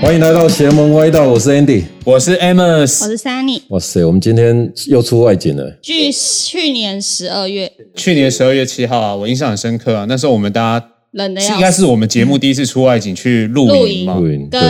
欢迎来到邪门歪道，我是 Andy。我是 Amos，我是 Sunny。哇塞，我们今天又出外景了。据去年十二月。去年十二月七号啊，我印象很深刻啊。那时候我们大家冷的要应该是我们节目第一次出外景去露露营营嘛，露营跟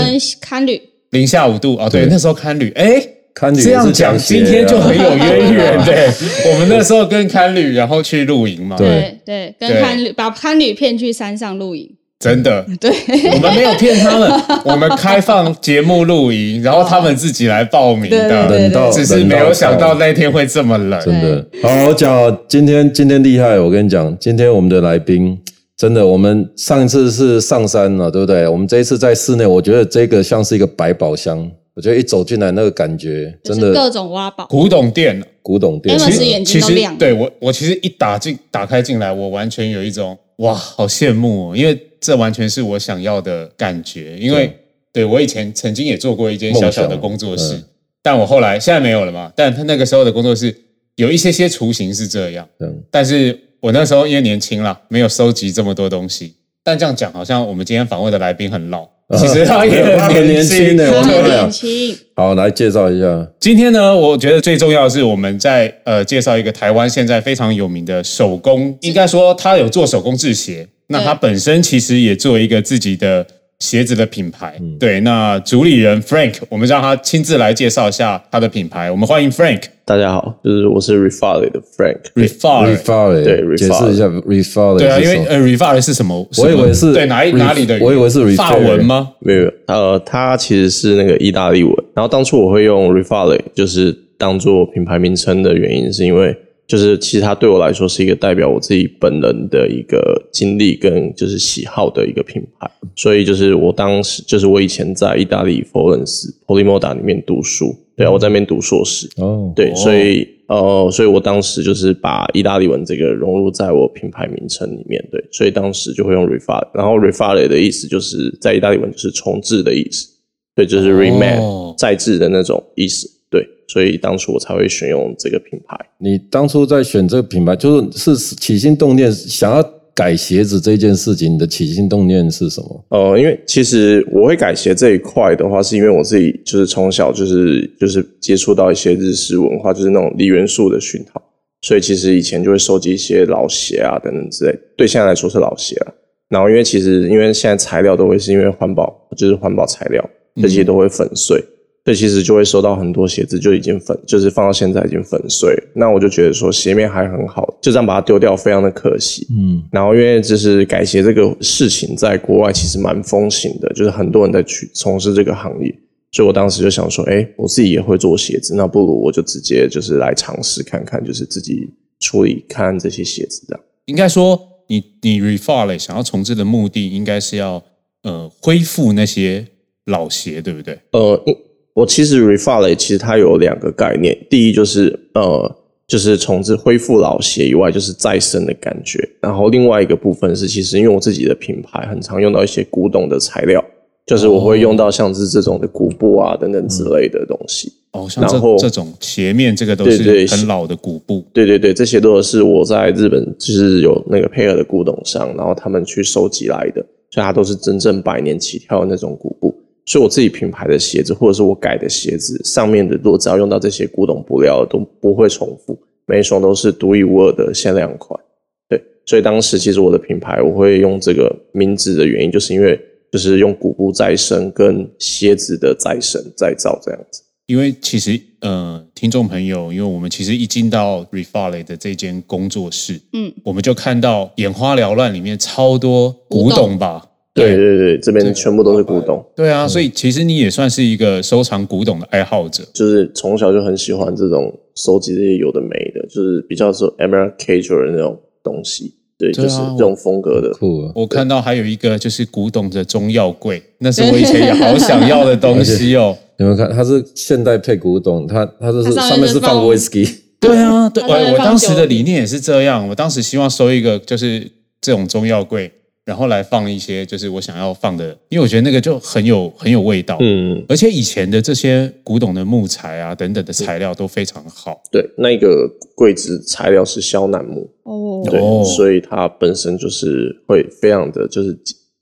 堪旅，零下五度啊，对，那时候堪旅，哎，堪旅这样讲今天就啊很有渊源，对，我们那时候跟堪旅然后去露营嘛，对。对对，跟对。堪旅把堪旅骗去山上露营，真的，对，我们没有骗他们，我们开放节目露营，然后他们自己来报名的，冷到只是没有想到那天会这么冷，真的。好，我讲哦今天今天厉害，我跟你讲，今天我们的来宾真的，我们上一次是上山了，对不对？我们这一次在室内，我觉得这个像是一个百宝箱。我觉得一走进来那个感觉，真的各种挖宝。古董店。古董店。真的眼睛其实都亮对我，我其实一打进打开进来，我完全有一种哇，好羡慕哦，因为这完全是我想要的感觉。因为对我以前曾经也做过一间小小的工作室，嗯但我后来现在没有了嘛。但他那个时候的工作室有一些些雏形是这样，嗯但是我那时候因为年轻啦，没有收集这么多东西。但这样讲，好像我们今天访问的来宾很老，其实他也他很年轻。的我他很跟你讲年轻，好，来介绍一下。今天呢，我觉得最重要的是我们在呃介绍一个台湾现在非常有名的手工，应该说他有做手工制鞋，那他本身其实也做一个自己的鞋子的品牌。对，那主理人 Frank，我们让他亲自来介绍一下他的品牌。我们欢迎 Frank 大家好，就是我是 Refale 的 Frank。Refar。refile 对解释一下 refile 对啊，因为呃 Refar 是什么？我以为是对哪一哪里的？我以为是法文吗？没有，呃，它其实是那个意大利文。然后当初我会用 Refale，就是当做品牌名称的原因，是因为就是其实它对我来说是一个代表我自己本人的一个经历跟就是喜好的一个品牌。所以就是我当时就是我以前在意大利佛罗伦斯 Polimoda 里面读书，对啊，我在那边读硕士。哦，对，所以呃，所以我当时就是把意大利文这个融入在我品牌名称里面，对，所以当时就会用 refile，然后 refile 的意思就是在意大利文就是重置的意思，对，就是 remake、哦再制的那种意思，对，所以当初我才会选用这个品牌。你当初在选这个品牌，就是是起心动念想要改鞋子这件事情，你的起心动念是什么？呃，因为其实我会改鞋这一块的话，是因为我自己就是从小就是就是接触到一些日式文化，就是那种梨元素的熏陶，所以其实以前就会收集一些老鞋啊等等之类，对现在来说是老鞋啊。然后因为其实因为现在材料都会是因为环保，就是环保材料，这些都会粉碎，所以其实就会收到很多鞋子就已经粉，就是放到现在已经粉碎了。那我就觉得说鞋面还很好，就这样把它丢掉，非常的可惜。嗯，然后因为就是改鞋这个事情，在国外其实蛮风行的，就是很多人在去从事这个行业，所以我当时就想说，哎，我自己也会做鞋子，那不如我就直接就是来尝试看看，就是自己处理看这些鞋子这样。应该说，你你 Refar 想要重置的目的，应该是要呃恢复那些老鞋，对不对？呃，因我其实 refile 其实它有两个概念，第一就是呃，就是重置恢复老鞋以外，就是再生的感觉。然后另外一个部分是，其实因为我自己的品牌很常用到一些古董的材料，就是我会用到像是这种的古布啊等等之类的东西。哦，像这这种鞋面，这个都是很老的古布。对对对，这些都是我在日本就是有那个配合的古董商，然后他们去收集来的，所以它都是真正百年起跳的那种古布。所以我自己品牌的鞋子，或者是我改的鞋子，上面的如果只要用到这些古董布料，都不会重复，每一双都是独一无二的限量款。对，所以当时其实我的品牌我会用这个名字的原因，就是因为就是用古布再生跟鞋子的再生再造这样子。因为其实呃，听众朋友，因为我们其实一进到 Refale 的这间工作室，嗯，我们就看到眼花缭乱，里面超多古董吧。对对对，这边全部都是古董。对啊，所以其实你也算是一个收藏古董的爱好者。就是从小就很喜欢这种收集这些有的没的，就是比较说 American 的那种东西，对，对啊就是这种风格的。酷啊！我看到还有一个就是古董的中药柜，那是我以前也好想要的东西哦。你们看，它是现代配古董，它它就是上面是放 whisky，对啊，对，我我当时的理念也是这样，我当时希望收一个就是这种中药柜，然后来放一些就是我想要放的，因为我觉得那个就很有很有味道。嗯，而且以前的这些古董的木材啊等等的材料都非常好。对，那个柜子材料是肖楠木，哦，对，哦。所以它本身就是会非常的就是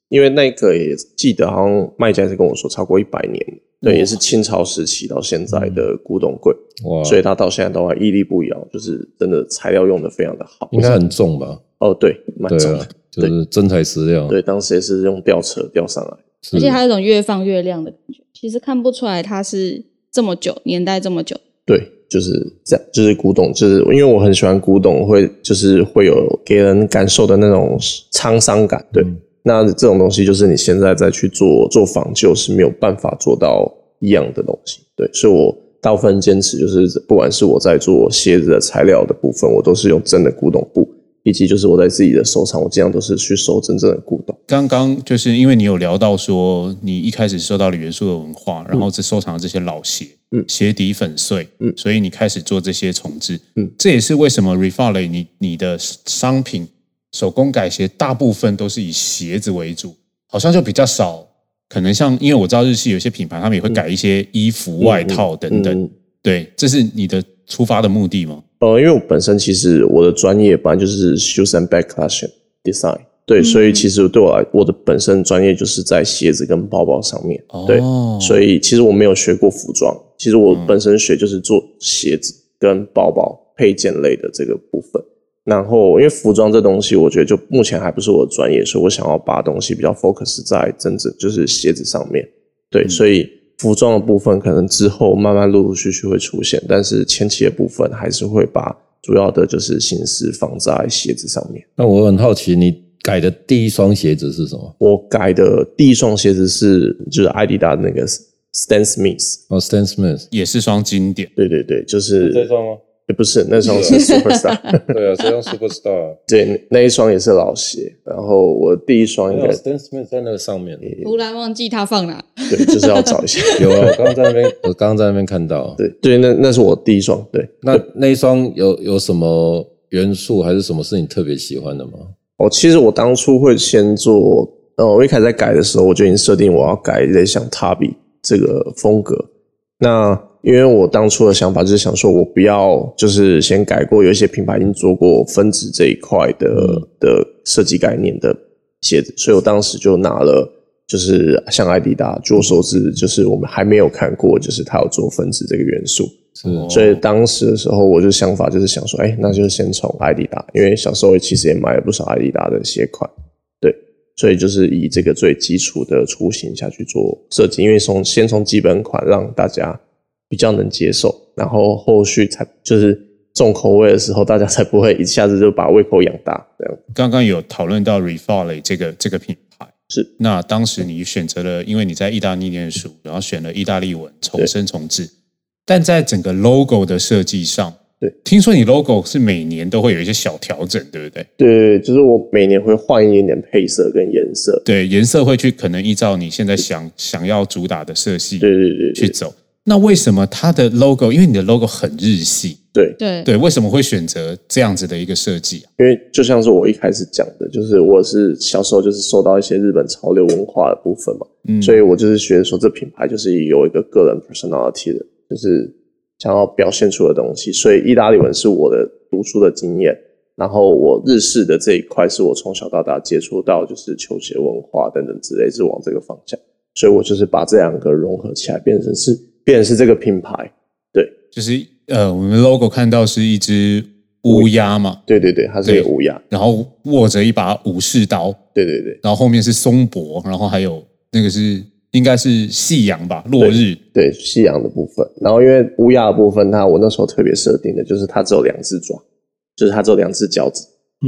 因为那个也记得好像卖家是跟我说超过一百年，对，也是清朝时期到现在的古董柜，哇，所以它到现在都还屹立不摇，就是真的材料用的非常的好。应该很重吧？哦，对，蛮重的，，就是真材实料。对，当时也是用吊车吊上来。而且它有一种越放越亮的感觉，其实看不出来它是这么久年代这么久。对，就是这样，就是古董，就是因为我很喜欢古董，会就是会有给人感受的那种沧桑感。对，嗯那这种东西就是你现在再去做做仿旧是没有办法做到一样的东西。对，所以我大部分坚持就是，不管是我在做鞋子的材料的部分，我都是用真的古董布，以及就是我在自己的收藏，我尽量都是去收真正的古董。刚刚就是因为你有聊到说，你一开始受到了元素的文化，然后这收藏了这些老鞋，嗯。鞋底粉碎，嗯。所以你开始做这些重置，嗯，这也是为什么 Refale 你你的商品手工改鞋大部分都是以鞋子为主，好像就比较少，可能像因为我知道日系有些品牌他们也会改一些衣服、外套等等，嗯。对，这是你的出发的目的吗？呃，因为我本身其实我的专业本来就是 shoes and bag collection design，对，嗯所以其实对我来，我的本身专业就是在鞋子跟包包上面，对，哦所以其实我没有学过服装，其实我本身学就是做鞋子跟包包配件类的这个部分。然后，因为服装这东西，我觉得就目前还不是我的专业，所以我想要把东西比较 focus 在真正就是鞋子上面。对，嗯所以服装的部分可能之后慢慢陆陆续续会出现，但是前期的部分还是会把主要的就是心思放在鞋子上面。那我很好奇，你改的第一双鞋子是什么？我改的第一双鞋子是就是艾迪达的那个 Stan Smith，哦，Stan Smith，也是双经典。对对对，就是这双吗？也不是那双是 Superstar，对啊，这双 Superstar。对，那一双也是老鞋。然后我第一双应该 Stan Smith 在那个上面。突然忘记它放哪，对，就是要找一下。有啊，我刚刚在那边，我刚刚在那边看到。对对，那那是我第一双。对，那那一双有有什么元素，还是什么是你特别喜欢的吗？哦，其实我当初会先做，呃，我一开始在改的时候，我就已经设定我要改类像 Taby 这个风格。那因为我当初的想法就是想说，我不要就是先改过，有一些品牌已经做过分子这一块的、的设计概念的鞋子，所以我当时就拿了，就是像艾迪达，据我所知，就是我们还没有看过，就是他有做分子这个元素。是。所以当时的时候，我就想法就是想说，哎，那就先从艾迪达，因为小时候其实也买了不少艾迪达的鞋款，对，所以就是以这个最基础的雏形下去做设计，因为从先从基本款让大家比较能接受，然后后续才就是重口味的时候，大家才不会一下子就把胃口养大这样。刚刚有讨论到 Refale 这个这个品牌，是那当时你选择了，因为你在意大利念书，然后选了意大利文重生重置，但在整个 logo 的设计上，对，听说你 logo 是每年都会有一些小调整，对不对？对，就是我每年会换一点点配色跟颜色。对，颜色会去可能依照你现在想想要主打的色系对对对对去走。那为什么它的 logo？因为你的 logo 很日系，对，对对，为什么会选择这样子的一个设计啊？因为就像是我一开始讲的，就是我是小时候就是受到一些日本潮流文化的部分嘛，嗯所以我就是觉得说这品牌就是有一个个人 personality 的，就是想要表现出的东西。所以意大利文是我的读书的经验，然后我日式的这一块是我从小到大接触到就是球鞋文化等等之类，是往这个方向。所以我就是把这两个融合起来，变成是变成是这个品牌。对就是呃，我们 logo 看到是一只乌鸦嘛，对对对，它是一个乌鸦。然后握着一把武士刀，对对对。然后后面是松柏，然后还有那个是应该是夕阳吧，落日。对夕阳的部分，然后因为乌鸦的部分，它我那时候特别设定的就是它只有两只爪，就是它只有两只脚趾，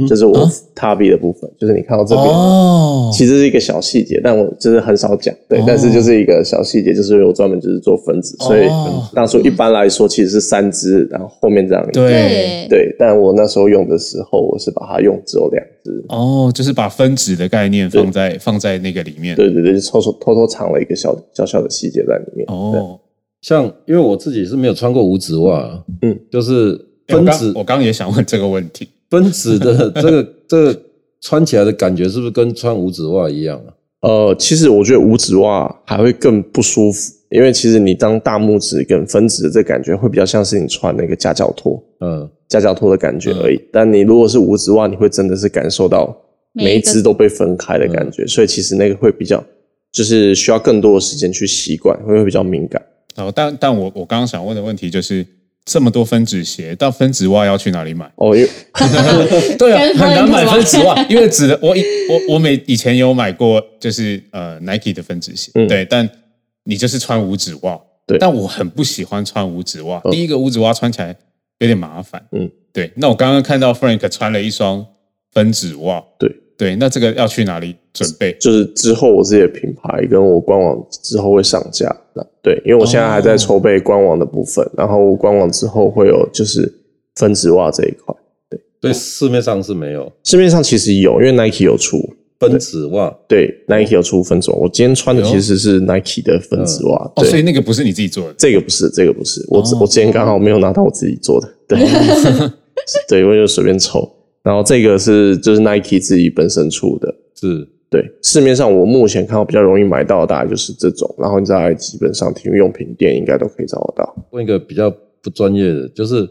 这是我啊？踏壁的部分，就是你看到这边，哦，其实是一个小细节，但我就是很少讲，对，哦。但是就是一个小细节，就是我专门就是做分子，所以哦当初一般来说其实是三只，然后后面这样一个对，对，但我那时候用的时候，我是把它用只有两只，哦，就是把分子的概念放在放在那个里面。对对对，就偷偷偷偷藏了一个小小小的细节在里面，哦，像因为我自己是没有穿过五指袜，嗯，就是分子我刚刚也想问这个问题。分子的 这个这个穿起来的感觉是不是跟穿五指袜一样啊？呃，其实我觉得五指袜还会更不舒服，因为其实你当大拇指跟分指的这感觉会比较像是你穿那个夹脚拖、嗯，夹脚拖的感觉而已。但你如果是五指袜，你会真的是感受到每一只都被分开的感觉，所以其实那个会比较，就是需要更多的时间去习惯，会会比较敏感。哦，但但我我刚刚想问的问题就是，这么多分子鞋，到分子袜要去哪里买？哦，因为 对啊，很难买分子袜，因为只能我以我我每以前有买过，就是呃 Nike 的分子鞋，嗯。对，但你就是穿五指袜，对。但我很不喜欢穿五指袜。嗯第一个五指袜穿起来有点麻烦，嗯，对。那我刚刚看到 Frank 穿了一双分子袜，对对，那这个要去哪里准备？就是之后我自己的品牌跟我官网之后会上架，的对，因为我现在还在筹备官网的部分，然后官网之后会有就是分子袜这一块，所以市面上是没有？市面上其实有，因为 Nike 有出，分子袜，对，Nike 有出分子袜，我今天穿的其实是 Nike 的分子袜，哦，所以，那个不是你自己做的，这个不是，这个不是，我、哦。我今天刚好没有拿到我自己做的，对，对，我就随便抽，然后这个是就是 Nike 自己本身出的，是对，市面上我目前看到比较容易买到的大概就是这种，然后你在基本上体育用品店应该都可以找得到。问一个比较不专业的，就是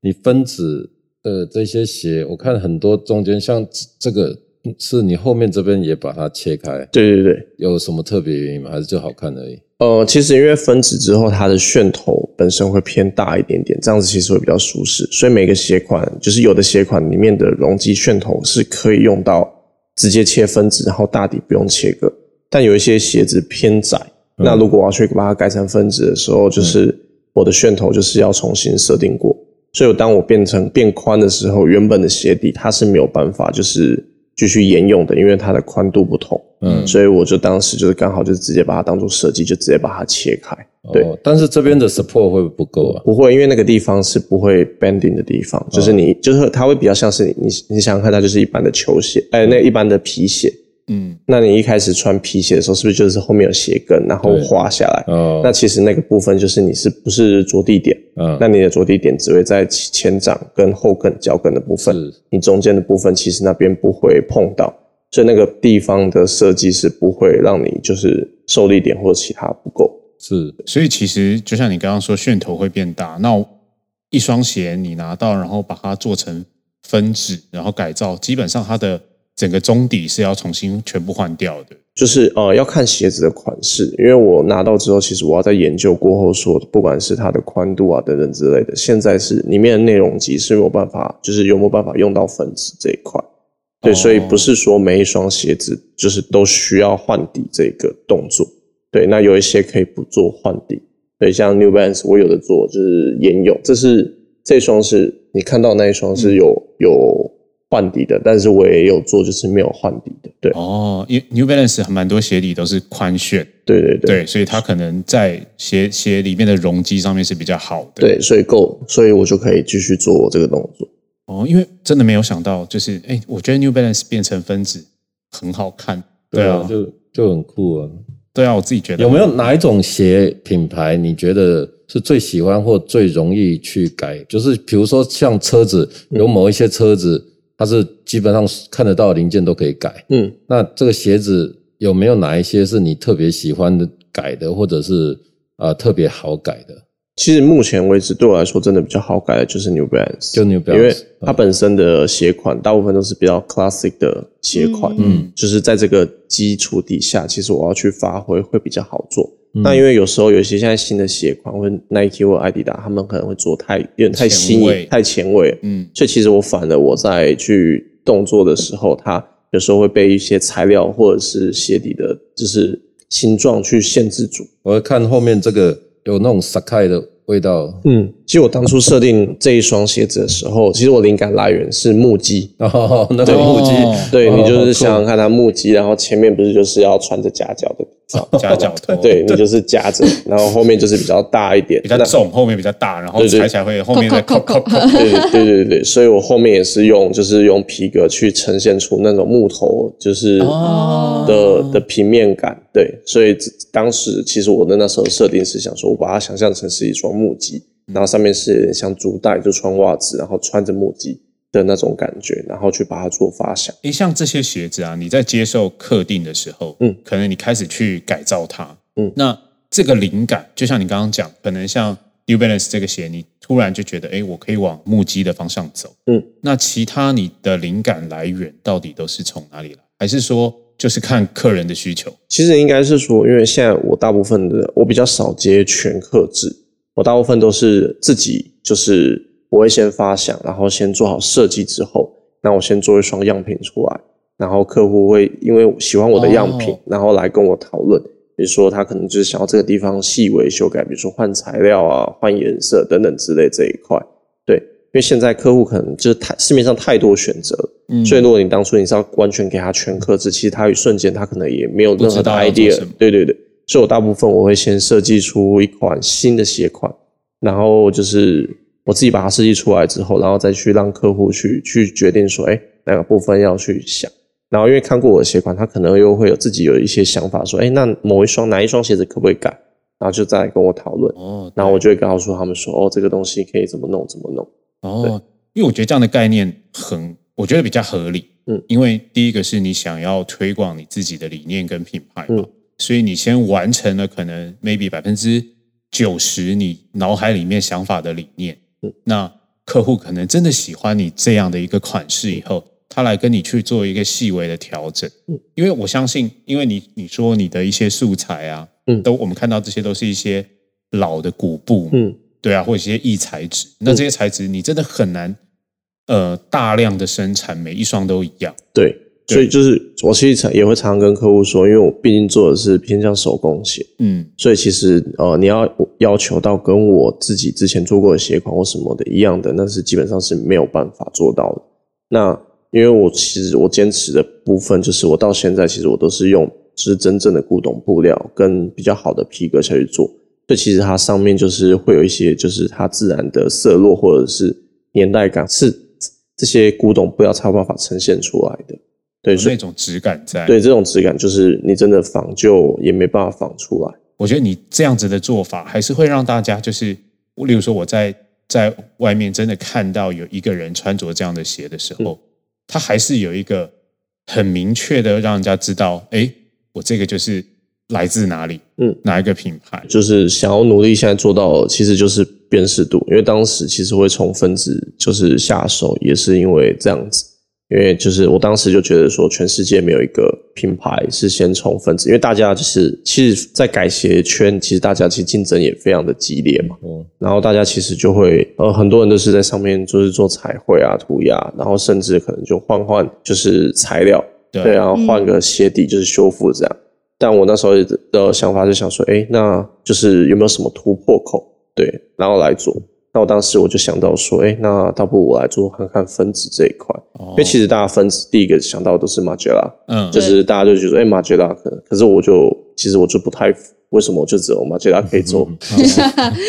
你分子的这些鞋，我看很多中间像这个是你后面这边也把它切开，对对对，有什么特别原因吗？还是就好看而已？呃，其实因为分子之后，它的楦头本身会偏大一点点，这样子其实会比较舒适。所以每个鞋款，就是有的鞋款里面的容积楦头是可以用到直接切分子，然后大底不用切割。但有一些鞋子偏窄，那如果我要去把它改成分子的时候，就是我的楦头就是要重新设定过。所以当我变成变宽的时候，原本的鞋底它是没有办法就是继续沿用的，因为它的宽度不同。嗯，所以我就当时就是刚好就直接把它当做设计，就直接把它切开。对，哦，但是这边的 support 会不会不够啊？不会，因为那个地方是不会 bending 的地方，就是你就是它会比较像是你你你想想看，它就是一般的球鞋，哎，那一般的皮鞋。嗯，那你一开始穿皮鞋的时候，是不是就是后面有鞋跟，然后滑下来？哦，那其实那个部分就是你是不是着地点？嗯，那你的着地点只会在前掌跟后跟脚跟的部分，是你中间的部分其实那边不会碰到，所以那个地方的设计是不会让你就是受力点或者其他不够。是所以其实就像你刚刚说，楦头会变大。那一双鞋你拿到，然后把它做成分趾，然后改造，基本上它的整个中底是要重新全部换掉的。就是呃要看鞋子的款式，因为我拿到之后，其实我要在研究过后说，不管是它的宽度啊等等之类的，现在是里面的内容级是有办法，就是有没有办法用到分子这一块。对，哦所以不是说每一双鞋子就是都需要换底这个动作。对，那有一些可以不做换底。对，像 New Balance 我有的做就是沿用，这是这双是你看到那一双是有、有换底的，但是我也有做就是没有换底的。对，哦，因为 New Balance 蛮多鞋底都是宽楦，对对对。对，所以它可能在鞋鞋里面的容积上面是比较好的。对，所以够，所以我就可以继续做这个动作。哦，因为真的没有想到，就是哎，我觉得 New Balance 变成分子很好看。对啊，就就很酷啊。对啊，我自己觉得有没有哪一种鞋品牌你觉得是最喜欢或最容易去改？就是比如说像车子，有某一些车子它是基本上看得到的零件都可以改。嗯，那这个鞋子有没有哪一些是你特别喜欢的改的，或者是呃特别好改的？其实目前为止对我来说真的比较好改的就是 New Balance，就 New Balance，因为它本身的鞋款大部分都是比较 classic 的鞋款，嗯就是在这个基础底下，其实我要去发挥会比较好做。嗯。那因为有时候有一些现在新的鞋款，或者 Nike 或 Adidas，他们可能会做太有点太新颖、太前卫，嗯。所以其实我反而我在去动作的时候，它有时候会被一些材料或者是鞋底的，就是形状去限制住。我看后面这个有那种 Sakai 的味道，嗯，其实我当初设定这一双鞋子的时候，其实我灵感来源是木屐。哦，那个对。木屐。对你就是想想看，它木屐，然后前面不是就是要穿着夹脚的 夹脚头，对那就是夹着，然后后面就是比较大一点，那 比较重，后面比较大，然后踩起来会后面再扣扣扣。对对对对对，所以我后面也是用就是用皮革去呈现出那种木头就是哦。的的平面感，对，所以当时其实我的那时候设定是想说，我把它想象成是一双木屐，然后上面是有点像竹带，就穿袜子，然后穿着木屐的那种感觉，然后去把它做发想。诶，像这些鞋子啊，你在接受客定的时候，嗯，可能你开始去改造它，嗯那这个灵感，就像你刚刚讲，可能像 New Balance 这个鞋，你突然就觉得，哎，我可以往木屐的方向走。嗯，那其他你的灵感来源到底都是从哪里来？还是说就是看客人的需求？其实应该是说，因为现在我大部分的我比较少接全客制，我大部分都是自己，就是我会先发想，然后先做好设计之后，那我先做一双样品出来，然后客户会因为喜欢我的样品，哦然后来跟我讨论，比如说他可能就是想要这个地方细微修改，比如说换材料啊、换颜色等等之类这一块。对，因为现在客户可能就是太市面上太多选择，嗯所以如果你当初你是要完全给他全克制，其实他一瞬间他可能也没有任何的 idea。对对对，所以我大部分我会先设计出一款新的鞋款，然后就是我自己把它设计出来之后，然后再去让客户去去决定说，哎，哪个部分要去想。然后因为看过我的鞋款，他可能又会有自己有一些想法，说，哎，那某一双哪一双鞋子可不可以改？然后就再来跟我讨论，哦，然后我就会告诉他们说，哦，这个东西可以怎么弄怎么弄。哦，因为我觉得这样的概念很，我觉得比较合理。嗯因为第一个是你想要推广你自己的理念跟品牌嘛，嗯所以你先完成了可能 maybe 百分之九十你脑海里面想法的理念。嗯那客户可能真的喜欢你这样的一个款式以后，他来跟你去做一个细微的调整。嗯。因为我相信，因为你你说你的一些素材啊，嗯。都我们看到这些都是一些老的古布，嗯，对啊，或者一些异材质，那这些材质你真的很难，呃，大量的生产每一双都一样。对所以就是我其实常也会常常跟客户说，因为我毕竟做的是偏向手工鞋，嗯，所以其实呃，你要要求到跟我自己之前做过的鞋款或什么的一样的，那是基本上是没有办法做到的。那因为我其实我坚持的部分就是我到现在其实我都是用就是真正的古董布料跟比较好的皮革下去做，所以其实它上面就是会有一些就是它自然的色落或者是年代感，是这些古董布料才有办法呈现出来的。对，那种质感在。对这种质感，就是你真的仿就也没办法仿出来。我觉得你这样子的做法，还是会让大家就是，例如说我在在外面真的看到有一个人穿着这样的鞋的时候，他还是有一个很明确的让人家知道，哎，我这个就是来自哪里，嗯，哪一个品牌，就是想要努力现在做到，其实就是辨识度。因为当时其实会从分子就是下手，也是因为这样子。因为就是我当时就觉得说，全世界没有一个品牌是先从分子，因为大家就是其实，在改鞋圈，其实大家其实竞争也非常的激烈嘛。嗯，然后大家其实就会呃，很多人都是在上面就是做彩绘啊、涂鸦，然后甚至可能就换换就是材料，对对，然后换个鞋底就是修复这样。但我那时候的想法就想说，哎，那就是有没有什么突破口？对，然后来做。那我当时我就想到说，哎，那倒不如我来做看看分子这一块，哦。因为其实大家分子第一个想到的都是马吉拉，嗯，就是大家就觉得，哎，马吉拉可能，可是我就其实我就不太服，为什么我就只有马吉拉可以做？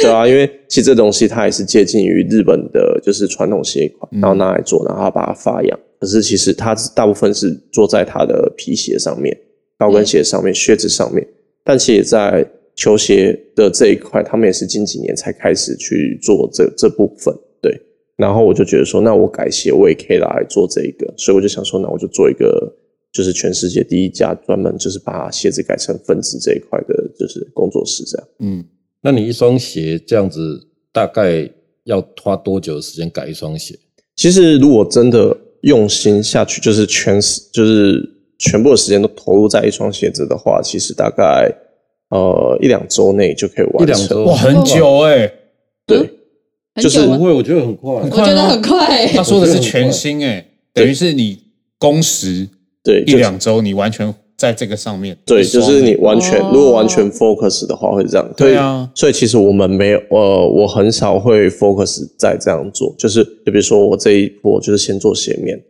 对啊，因为其实这东西它也是接近于日本的，就是传统鞋款，然后拿来做，然后把它发扬。可是其实它大部分是做在它的皮鞋上面、高跟鞋上面、靴子上面，但其实在球鞋的这一块，他们也是近几年才开始去做这这部分。对，然后我就觉得说，那我改鞋我也可以来做这一个，所以我就想说，那我就做一个。就是全世界第一家专门就是把鞋子改成分子这一块的，就是工作室这样。嗯，那你一双鞋这样子，大概要花多久的时间改一双鞋？其实如果真的用心下去，就是全时就是全部的时间都投入在一双鞋子的话，其实大概呃一两周内就可以完成。一两周哇，很久哎、对，就是不会，我觉得很快。我觉得很快、他说的是全新哎、等于是你工时对，一两周，你完全在这个上面，对，就是你完全、哦如果完全 focus 的话会这样。对啊所以其实我们没有呃，我很少会 focus 在这样做，就是就比如说我这一波就是先做鞋面。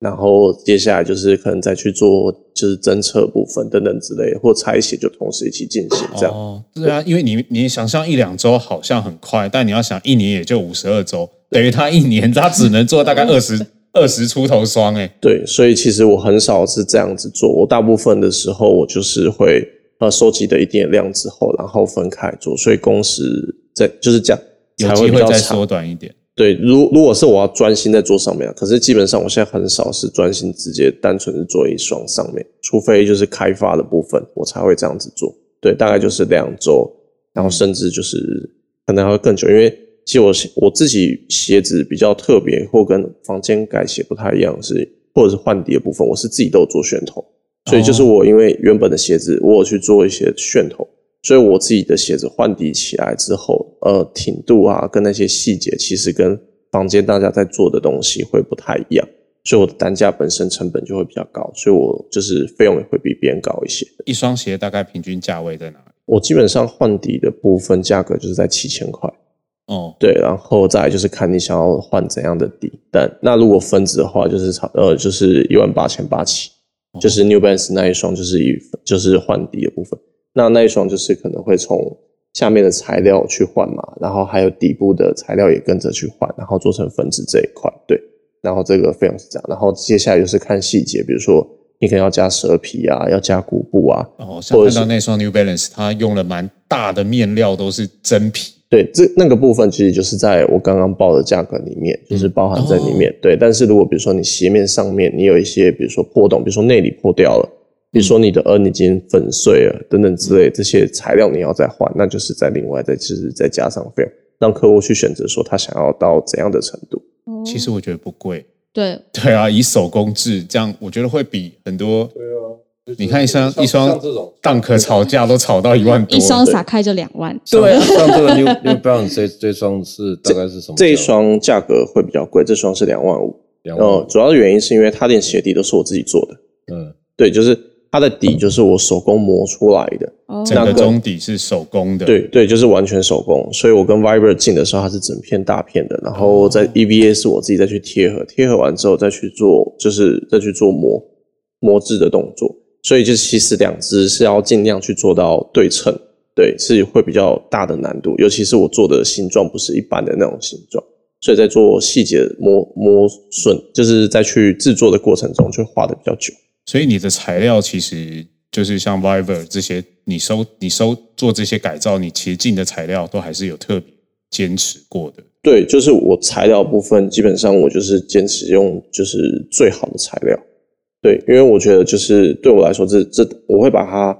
然后接下来就是可能再去做就是侦测部分等等之类，或拆写就同时一起进行这样。哦，对啊，因为你你想象一两周好像很快，但你要想一年也就五十二周，等于他一年他只能做大概二十二十出头双哎。对，所以其实我很少是这样子做，我大部分的时候我就是会呃收集的一定的量之后，然后分开做，所以工时在就是这样有才机会再缩。短一点。对，如如果是我要专心在做上面，可是基本上我现在很少是专心直接单纯是做一双上面，除非就是开发的部分，我才会这样子做。对，大概就是两周，然后甚至就是可能还会更久，因为其实我我自己鞋子比较特别，或跟房间改鞋不太一样，是或者是换底的部分，我是自己都有做楦头，所以就是我因为原本的鞋子我有去做一些楦头，所以我自己的鞋子换底起来之后，呃，挺度啊跟那些细节，其实跟房间大家在做的东西会不太一样，所以我的单价本身成本就会比较高，所以我就是费用也会比别人高一些。一双鞋大概平均价位在哪里？我基本上换底的部分价格就是在七千块。哦，对，然后再来就是看你想要换怎样的底，但那如果分子的话，就是差呃就是一万八千八起，就是 New Balance 那一双就是一就是换底的部分，那那一双就是可能会从下面的材料去换嘛，然后还有底部的材料也跟着去换，然后做成分子这一块，对，然后这个费用是这样，然后接下来就是看细节，比如说你可能要加蛇皮啊，要加鼓布啊，哦，像看到那双 New Balance，它用了蛮大的面料，都是真皮。对，这那个部分其实就是在我刚刚报的价格里面，就是包含在里面。对，但是如果比如说你鞋面上面你有一些，比如说破洞，比如说内里破掉了，比如说你的 N 已经粉碎了等等之类这些材料你要再换，那就是再另外再就是再加上费用，让客户去选择说他想要到怎样的程度。其实我觉得不贵。对对啊，以手工制这样，我觉得会比很多。对啊。你看一双一双档壳吵架都吵到一万多，一双撒开就两万。对啊，像这个 New New Balance 这这双是大概是什么？这一双价格会比较贵，这双是两万五。两万。主要的原因是因为它连鞋底都是我自己做的。嗯，对，就是它的底就是我手工磨出来的，整个中底是手工的。对对，就是完全手工。所以我跟 Viber 进的时候，它是整片大片的，然后在 EVA 是我自己再去贴合，贴合完之后再去做，就是再去做磨磨制的动作。所以就其实两只是要尽量去做到对称，对，是会比较大的难度。尤其是我做的形状不是一般的那种形状，所以在做细节磨磨损，就是在去制作的过程中就画的比较久。所以你的材料其实就是像 Viver 这些，你收你收做这些改造，你其实进的材料都还是有特别坚持过的。对，就是我材料部分基本上我就是坚持用就是最好的材料。对，因为我觉得就是对我来说，这这我会把它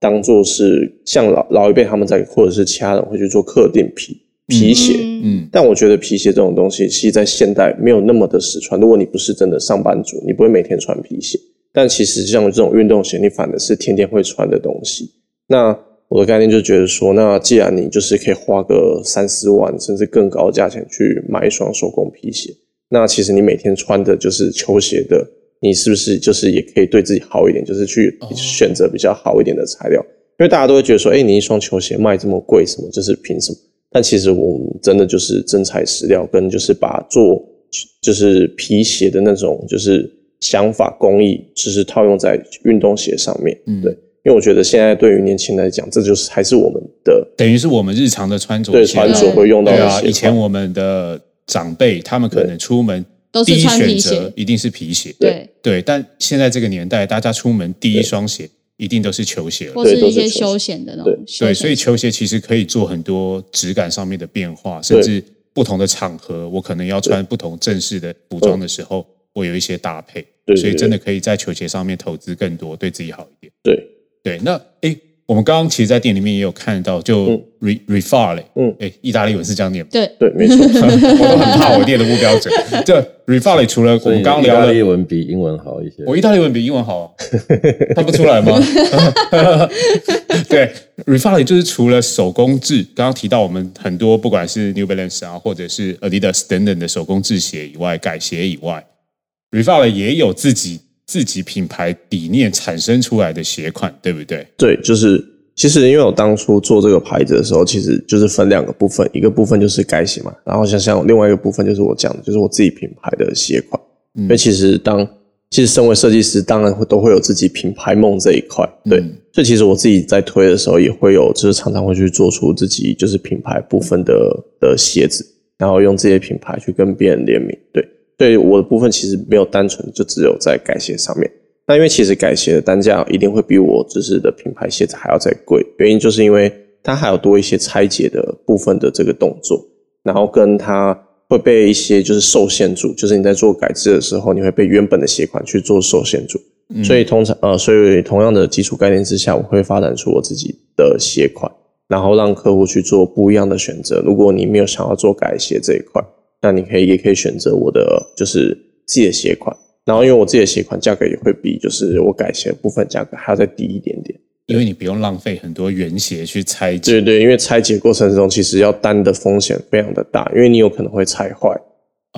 当做是像老老一辈他们在，或者是其他人会去做客定皮皮鞋，嗯，但我觉得皮鞋这种东西，其实在现代没有那么的实穿。如果你不是真的上班族，你不会每天穿皮鞋。但其实像这种运动鞋，你反的是天天会穿的东西。那我的概念就觉得说，那既然你就是可以花个三四万甚至更高的价钱去买一双手工皮鞋，那其实你每天穿的就是球鞋的。你是不是就是也可以对自己好一点，就是去选择比较好一点的材料？因为大家都会觉得说，哎，你一双球鞋卖这么贵，什么就是凭什么？但其实我们真的就是真材实料，跟就是把做就是皮鞋的那种就是想法工艺，就是套用在运动鞋上面。嗯，对，因为我觉得现在对于年轻人来讲，这就是还是我们的，等于是我们日常的穿着，对穿着会用到的啊。以前我们的长辈他们可能出门。都是穿皮鞋，一定是皮鞋。对对，但现在这个年代，大家出门第一双鞋一定都是球鞋，或是一些休闲的那种。对，所以球鞋其实可以做很多质感上面的变化，甚至不同的场合，我可能要穿不同正式的服装的时候，我有一些搭配。所以真的可以在球鞋上面投资更多，对自己好一点。对对，那诶。我们刚刚其实，在店里面也有看到，就 re refile，嗯，哎，意大利文是这样念，对对，没错，我都很怕我念的不标准。这 refile 除了我们刚刚聊的，意大利文比英文好一些，我意大利文比英文好，看不出来吗？对，refile 就是除了手工制，刚刚提到我们很多不管是 New Balance 啊，或者是 Adidas 等等的手工制鞋以外，改鞋以外，refile 也有自己。自己品牌理念产生出来的鞋款，对不对？对，就是其实因为我当初做这个牌子的时候，其实就是分两个部分，一个部分就是改鞋嘛，然后像像另外一个部分就是我讲的，就是我自己品牌的鞋款。因为其实当其实身为设计师，当然会都会有自己品牌梦这一块，对。所以其实我自己在推的时候，也会有就是常常会去做出自己就是品牌部分的的鞋子，然后用这些品牌去跟别人联名，对。对我的部分其实没有单纯就只有在改鞋上面，那因为其实改鞋的单价一定会比我就是的品牌鞋子还要再贵，原因就是因为它还有多一些拆解的部分的这个动作，然后跟它会被一些就是受限住，就是你在做改制的时候，你会被原本的鞋款去做受限住，所以通常呃，所以同样的基础概念之下，我会发展出我自己的鞋款，然后让客户去做不一样的选择。如果你没有想要做改鞋这一块，那你可以也可以选择我的就是自己的鞋款。然后因为我自己的鞋款价格也会比就是我改鞋的部分价格还要再低一点点。因为你不用浪费很多原鞋去拆解。对对，因为拆解过程中其实要担的风险非常的大，因为你有可能会拆坏，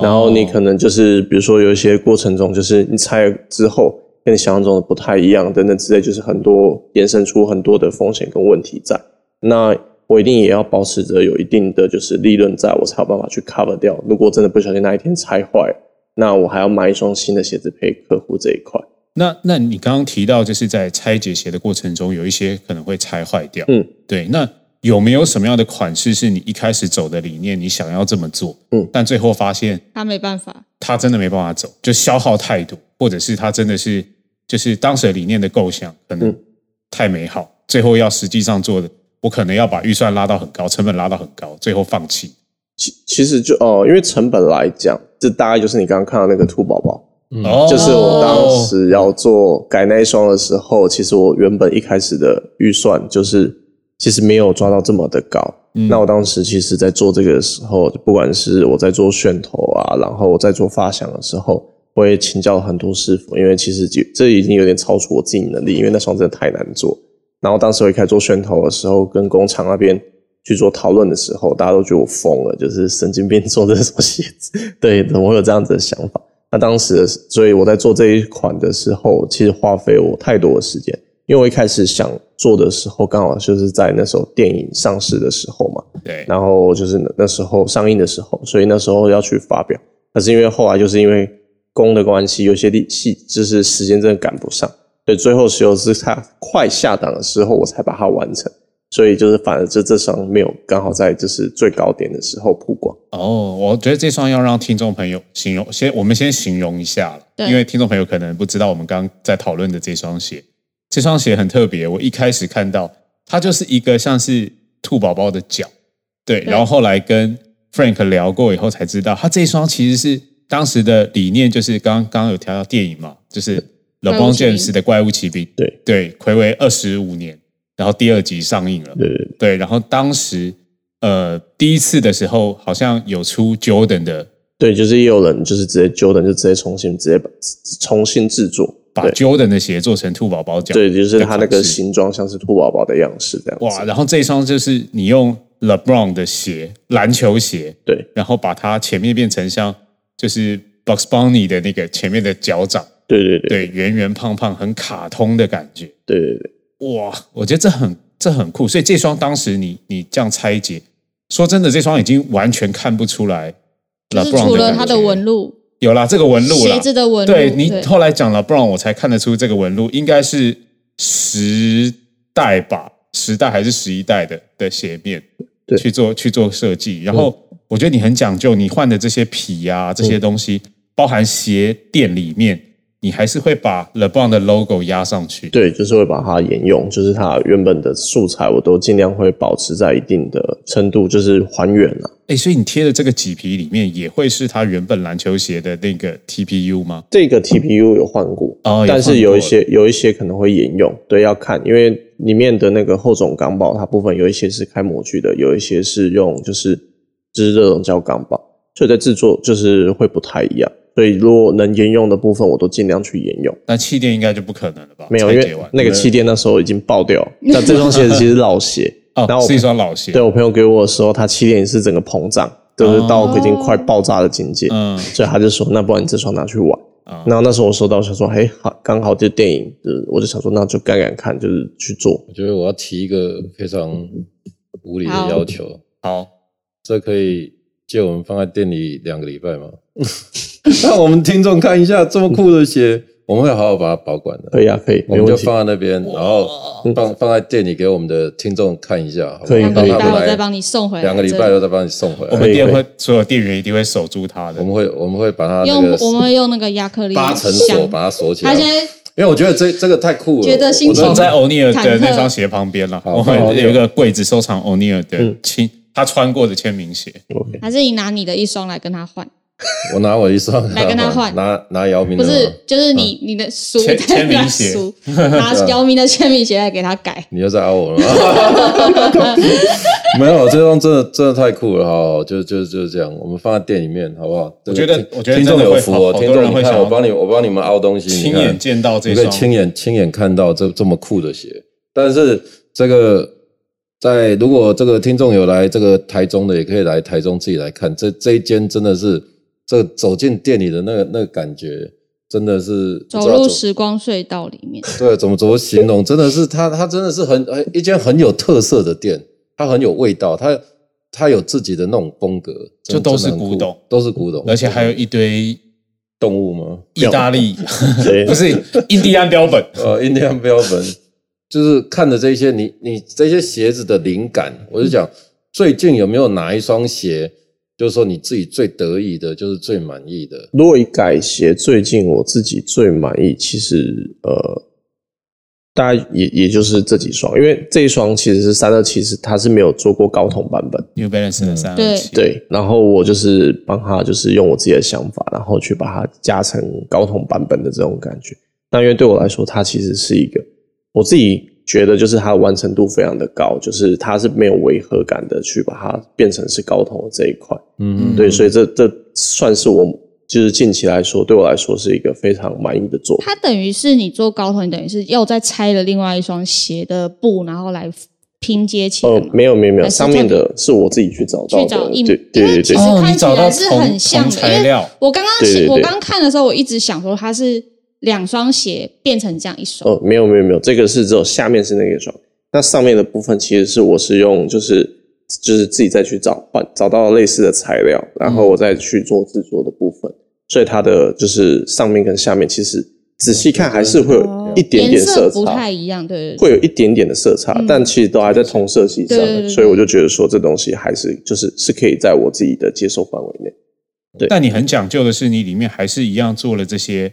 然后你可能就是比如说有一些过程中，就是你拆了之后跟你想象中的不太一样，等等之类，就是很多延伸出很多的风险跟问题在。那我一定也要保持着有一定的就是利润，在我才有办法去 cover 掉。如果真的不小心哪一天拆坏，那我还要买一双新的鞋子陪客户这一块。那那你刚刚提到，就是在拆解鞋的过程中，有一些可能会拆坏掉。嗯，对。那有没有什么样的款式是你一开始走的理念，你想要这么做？嗯，但最后发现他没办法，他真的没办法走，就消耗太多，或者是他真的是就是当时的理念的构想可能太美好，最后要实际上做的，我可能要把预算拉到很高，成本拉到很高，最后放弃。其其实就哦，因为成本来讲，这大概就是你刚刚看到那个兔宝宝。哦，就是我当时要做改那一双的时候，其实我原本一开始的预算就是其实没有抓到这么的高。那我当时其实在做这个的时候，不管是我在做楦头啊，然后我在做发响的时候，我也请教了很多师傅，因为其实这这已经有点超出我自己能力，因为那双真的太难做。然后当时我一开始做宣头的时候，跟工厂那边去做讨论的时候，大家都觉得我疯了，就是神经病做这双鞋子，对，怎么会有这样子的想法？那当时，所以我在做这一款的时候，其实花费我太多的时间，因为我一开始想做的时候，刚好就是在那时候电影上市的时候嘛，对，然后就是那时候上映的时候，所以那时候要去发表，可是因为后来就是因为工的关系，有些力气就是时间真的赶不上，所以最后时候是它快下档的时候，我才把它完成。所以就是反而这这双没有刚好在就是最高点的时候曝光哦。我觉得这双要让听众朋友形容，先我们先形容一下了，因为听众朋友可能不知道我们刚刚在讨论的这双鞋。这双鞋很特别，我一开始看到它就是一个像是兔宝宝的脚，对。然后后来跟 Frank 聊过以后才知道，它这双其实是当时的理念，就是刚刚刚有提到电影嘛，就是 LeBron James 的怪物骑兵，对。对，暌违二十五年。然后第二集上映了，对对，然后当时呃第一次的时候好像有出 Jordan 的，对，就是也有人就是直接 Jordan 就直接重新直接把重新制作，把 Jordan 的鞋做成兔宝宝脚，对，就是它那个形状像是兔宝宝的样式这样。哇，然后这一双就是你用 LeBron 的鞋，篮球鞋，对，然后把它前面变成像就是 Box Bunny 的那个前面的脚掌，对对对，对，圆圆胖胖很卡通的感觉，对对对。哇，我觉得这很这很酷，所以这双当时你你这样拆解，说真的，这双已经完全看不出来，就是除了它的纹路，有啦，这个纹路，鞋子的纹路，对你后来讲了，不然我才看得出这个纹路应该是十代吧，十代还是十一代的的鞋面，对，去做去做设计，然后我觉得你很讲究，你换的这些皮啊，这些东西，包含鞋垫里面。你还是会把 LeBron 的 logo 压上去，对，就是会把它沿用，就是它原本的素材，我都尽量会保持在一定的程度，就是还原了。哎，所以你贴的这个麂皮里面也会是它原本篮球鞋的那个 TPU 吗？这个 TPU 有换过，哦，但是有一些有一些可能会沿用，对，要看，因为里面的那个厚种钢包，它部分有一些是开模具的，有一些是用就是就是这种胶钢包，所以在制作就是会不太一样。所以，如果能沿用的部分，我都尽量去沿用。那气垫应该就不可能了吧？没有，因为那个气垫那时候已经爆掉。那 这双鞋子其实老鞋，然后是一双老鞋。对我朋友给我的时候，他气垫也是整个膨胀，就是到已经快爆炸的境界。嗯，所以他就说：“那不然你这双拿去玩。”然后那时候我收到想说：“嘿，好，刚好这电影，我就想说那就干干看，就是去做。”我觉得我要提一个非常无理的要求。好，这可以借我们放在店里两个礼拜吗？让我们听众看一下这么酷的鞋，我们会好好把它保管的。可以啊，可以，我们就放在那边，然后放放在店里给我们的听众看一下。可以，可以，待会再帮你送回来。两个礼拜后再帮你送回来。我们店会所有店员一定会守住它的。我们会我们会把它用我们会用那个亚克力八层锁把它锁起来。他现在因为我觉得这这个太酷了，觉得在欧尼尔的那双鞋旁边了。我们有一个柜子收藏欧尼尔的亲他穿过的签名鞋。还是你拿你的一双来跟他换？我拿我一双 来跟他换拿拿姚明的，不是，就是你你的书签签名鞋书 拿姚明的签名鞋来给他改。你又在凹我了吗？没有，这双真的真的太酷了哈！就就就是这样，我们放在店里面好不好？我觉得听我觉得听众有福哦，听众你看，我帮你我帮你们凹东西，亲眼见到这你可以亲眼亲眼看到这这么酷的鞋。但是这个在如果这个听众有来这个台中的，也可以来台中自己来看。这这一间真的是这走进店里的那个那个感觉，真的是不走入时光隧道里面，对，怎么怎么形容？真的是它，它真的是很很一间很有特色的店，它很有味道，它它有自己的那种风格，就都是古董都是古董，而且还有一堆动物吗？意大利，不是印第安标本。呃，印第安标本，就是看着这些你你这些鞋子的灵感，我就讲最近有没有哪一双鞋，就是说你自己最得意的，就是最满意的？如果以改鞋，最近我自己最满意，其实呃，大概也也就是这几双，因为这一双其实是三二七，是它是没有做过高筒版本，New Balance 的三二七，对，然后我就是帮他就是用我自己的想法，然后去把它加成高筒版本的这种感觉。那因为对我来说，它其实是一个我自己觉得就是它的完成度非常的高，就是它是没有违和感的去把它变成是高筒的这一块。嗯，对，所以这这算是我就是近期来说，对我来说是一个非常满意的作品。它等于是你做高筒，你等于是又再拆了另外一双鞋的布，然后来拼接起来哦，没有没有没有，上面的是我自己去找到的，去找印对对对对其实哦，看起你找到来是很像因为料，我刚刚我刚看的时候，我一直想说它是两双鞋变成这样一双，哦，没有没有没有，这个是只有下面是那一双，那上面的部分其实是我是用就是就是自己再去找换找到类似的材料，然后我再去做制作的部分，所以它的就是上面跟下面其实仔细看还是会有一点点色差。不，太一样，对对对。会有一点点的色差，嗯。但其实都还在同色系上的，对对对对。所以我就觉得说这东西还是就是是可以在我自己的接受范围内。对。但你很讲究的是，你里面还是一样做了这些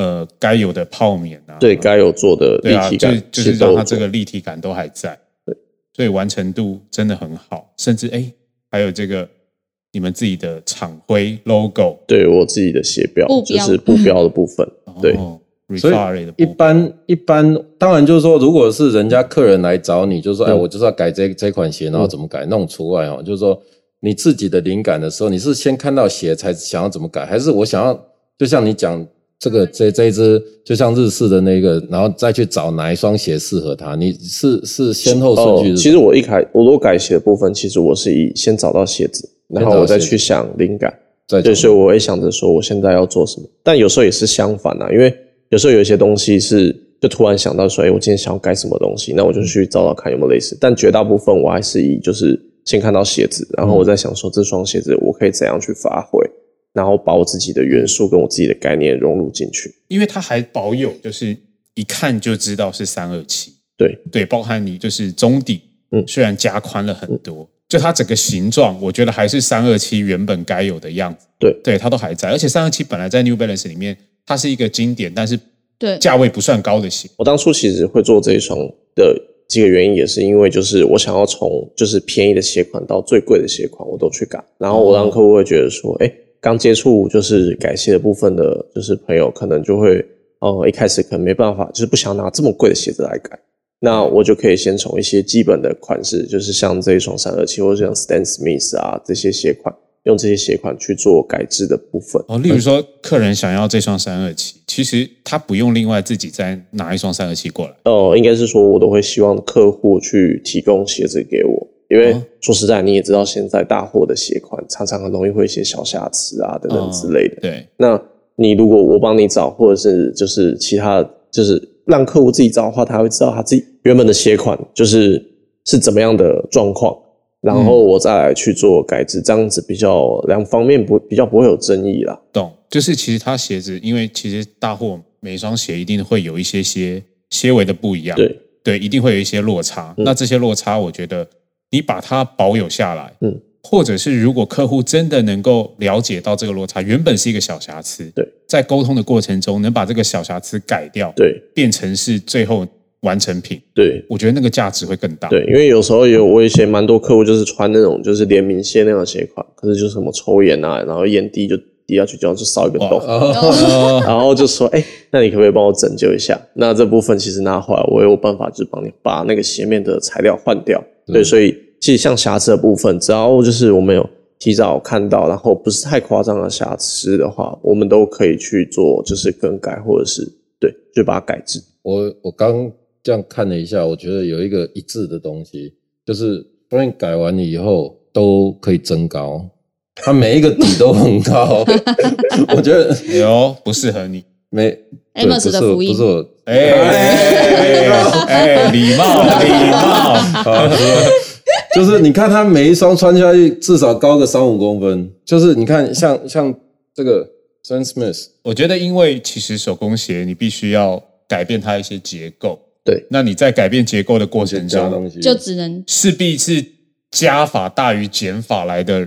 呃该有的泡棉啊，对该有做的对啊，就立体感，就是其实都有做让它这个立体感都还在，对，所以完成度真的很好，甚至哎还有这个你们自己的厂徽 logo，对我自己的鞋标标就是布标的部分，对。哦 所以一般一般，当然就是说，如果是人家客人来找你，就说，哎，嗯我就是要改这这款鞋，然后怎么改，那种除外哦。就是说，你自己的灵感的时候，你是先看到鞋才想要怎么改，还是我想要，就像你讲这个这这一只，就像日式的那个，然后再去找哪一双鞋适合它？你是是先后顺序其实我一开我如果改鞋的部分，其实我是以先找到鞋子，然后我再去想灵感。对，所以我会想着说我现在要做什么。但有时候也是相反啊，因为有时候有一些东西是就突然想到说，哎，我今天想要改什么东西，那我就去找找看有没有类似。但绝大部分我还是以就是先看到鞋子，然后我再想说这双鞋子我可以怎样去发挥，然后把我自己的元素跟我自己的概念融入进去。因为它还保有就是一看就知道是三二七，对。对，包含你就是中底，嗯。虽然加宽了很多，就它整个形状，我觉得还是三二七原本该有的样子，对。对，它都还在，而且三二七本来在 New Balance 里面，它是一个经典，但是对。价位不算高的鞋，我当初其实会做这一双的几个原因，也是因为就是我想要从就是便宜的鞋款到最贵的鞋款，我都去改。然后我让客户会觉得说，哎、刚接触就是改鞋的部分的，就是朋友可能就会，哦、一开始可能没办法，就是不想拿这么贵的鞋子来改。那我就可以先从一些基本的款式，就是像这一双三二七，或者像 Stan Smith 啊这些鞋款，用这些鞋款去做改制的部分。哦，例如说客人想要这双三二七，其实他不用另外自己再拿一双三二七过来，呃，应该是说，我都会希望客户去提供鞋子给我，因为哦。说实在，你也知道，现在大货的鞋款常常很容易会有一些小瑕疵啊等等之类的。对，那你如果我帮你找，或者是就是其他，就是让客户自己找的话，他会知道他自己原本的鞋款就是是怎么样的状况，然后我再来去做改制，这样子比较两方面不比较不会有争议啦。懂，就是其实他鞋子，因为其实大货每一双鞋一定会有一些些些微的不一样，对。对，一定会有一些落差。那这些落差，我觉得你把它保有下来，嗯，或者是如果客户真的能够了解到这个落差原本是一个小瑕疵，对，在沟通的过程中能把这个小瑕疵改掉，对变成是最后完成品，对我觉得那个价值会更大。对，因为有时候有我以前蛮多客户就是穿那种就是联名鞋那样的鞋款，可是就是什么抽烟啊，然后烟蒂就滴下去之后就烧一个洞，哦，然后就说，哎、那你可不可以帮我拯救一下？那这部分其实拿回来，我有办法就是帮你把那个鞋面的材料换掉。对，所以其实像瑕疵的部分，只要就是我们有提早看到，然后不是太夸张的瑕疵的话，我们都可以去做就是更改，或者是对，就把它改制。我我刚这样看了一下，我觉得有一个一致的东西，就是 Frank 改完以后都可以增高，它每一个底都很高，我觉得有，不适合你。没不是我的福音不是我哎哎哎，礼貌 礼貌。啊，就是你看他每一双穿下去至少高个三五公分，就是你看像像这个 Sam Smith，我觉得，因为其实手工鞋你必须要改变它一些结构，对，那你在改变结构的过程中，加东西就只能势必是加法大于减法来的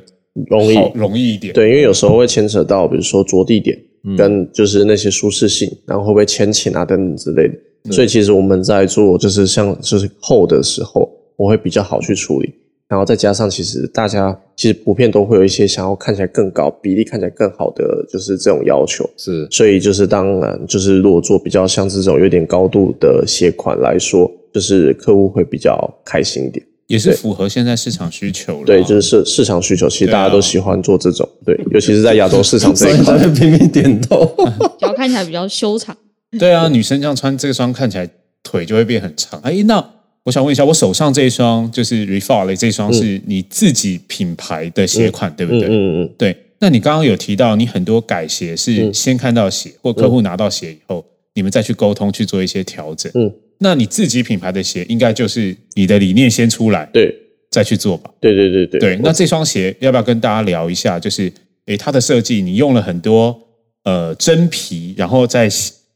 容易容易一点。对，因为有时候会牵扯到，比如说着地点嗯跟就是那些舒适性，然后会不会牵紧啊等等之类的。所以其实我们在做就是像就是厚的时候，我会比较好去处理。然后再加上，其实大家其实普遍都会有一些想要看起来更高、比例看起来更好的就是这种要求。是所以就是当然就是如果做比较像这种有点高度的鞋款来说，就是客户会比较开心一点。也是符合现在市场需求了。对，就是市市场需求，其实大家都喜欢做这种，对，尤其是在亚洲市场这 所以在一块。那拼命点头。脚看起来比较修长。对啊，女生这样穿这双看起来腿就会变很长。哎，那我想问一下，我手上这一双就是 Refall 的这双是你自己品牌的鞋款，对不嗯对？嗯嗯，对。那你刚刚有提到，你很多改鞋是嗯先看到鞋，或客户拿到鞋以后，你们再去沟通去做一些调整。嗯，那你自己品牌的鞋，应该就是你的理念先出来，对再去做吧。对对对对对，那这双鞋要不要跟大家聊一下？就是，诶，它的设计你用了很多呃真皮，然后在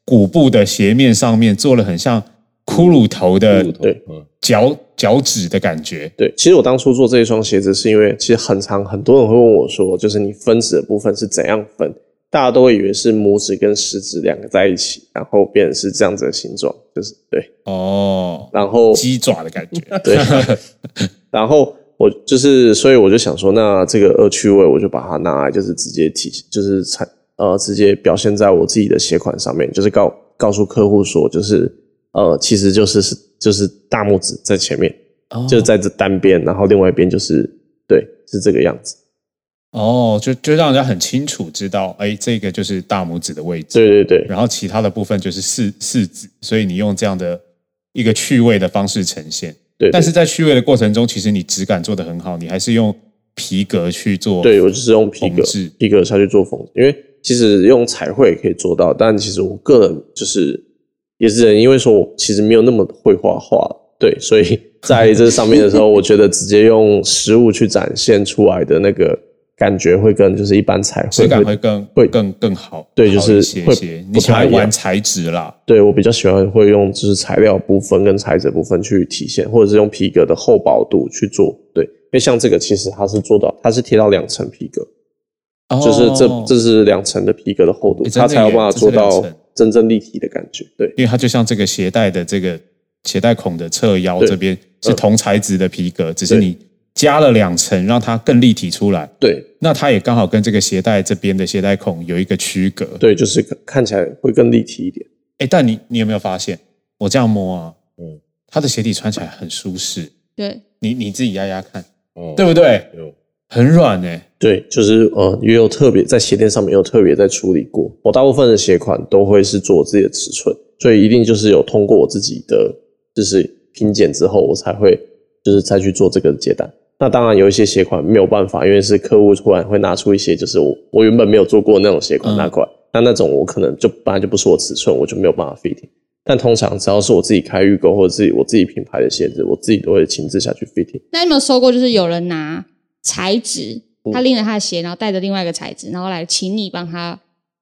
骨部的鞋面上面做了很像骷髅头的对嗯脚脚趾的感觉。对，其实我当初做这一双鞋子，是因为其实很长，很多人会问我说，就是你分子的部分是怎样分？大家都会以为是拇指跟食指两个在一起，然后变成是这样子的形状，就是对，哦，然后鸡爪的感觉。对，然后我就是，所以我就想说，那这个恶趣味，我就把它拿来，就是直接体，就是产呃，直接表现在我自己的鞋款上面，就是告告诉客户说，就是呃，其实就是是就是大拇指在前面，哦就是在这单边，然后另外一边就是对，是这个样子。哦，就就让人家很清楚知道，哎，这个就是大拇指的位置，对对对然后其他的部分就是四四指，所以你用这样的一个趣味的方式呈现。对，但是在趣味的过程中，其实你质感做得很好，你还是用皮革去做。对我就是用皮革皮革下去做缝，因为其实用彩绘也可以做到，但其实我个人就是也是人，因为说我其实没有那么会画画，对，所以在这上面的时候，我觉得直接用实物去展现出来的那个感觉会跟就是一般彩绘质感会更会更更好，对就是会。你喜欢玩材质啦，对我比较喜欢会用就是材料部分跟材质部分去体现，或者是用皮革的厚薄度去做，对，因为像这个其实它是做到它是贴到两层皮革，就是这哦。这是两层的皮革的厚度，它才有办法做到真正立体的感觉。对。因为它就像这个鞋带的这个鞋带孔的侧腰这边是同材质的皮革，只是对你加了两层，让它更立体出来。对那它也刚好跟这个鞋带这边的鞋带孔有一个区隔。对，就是看起来会更立体一点。哎，但你你有没有发现，我这样摸啊，嗯它的鞋底穿起来很舒适，对，你你自己压压看，哦对不对？有很软哎、对，就是呃，也有特别在鞋垫上面有特别在处理过。我大部分的鞋款都会是做我自己的尺寸，所以一定就是有通过我自己的就是拼剪之后，我才会就是再去做这个接单。那当然有一些鞋款没有办法，因为是客户突然会拿出一些就是我我原本没有做过那种鞋款嗯拿过来，那那种我可能就本来就不是我尺寸，我就没有办法 fitting。但通常只要是我自己开预购或者自己我自己品牌的鞋子，我自己都会亲自下去 fitting。那你有没有收过？就是有人拿材质，嗯他拎着他的鞋，然后带着另外一个材质，然后来请你帮他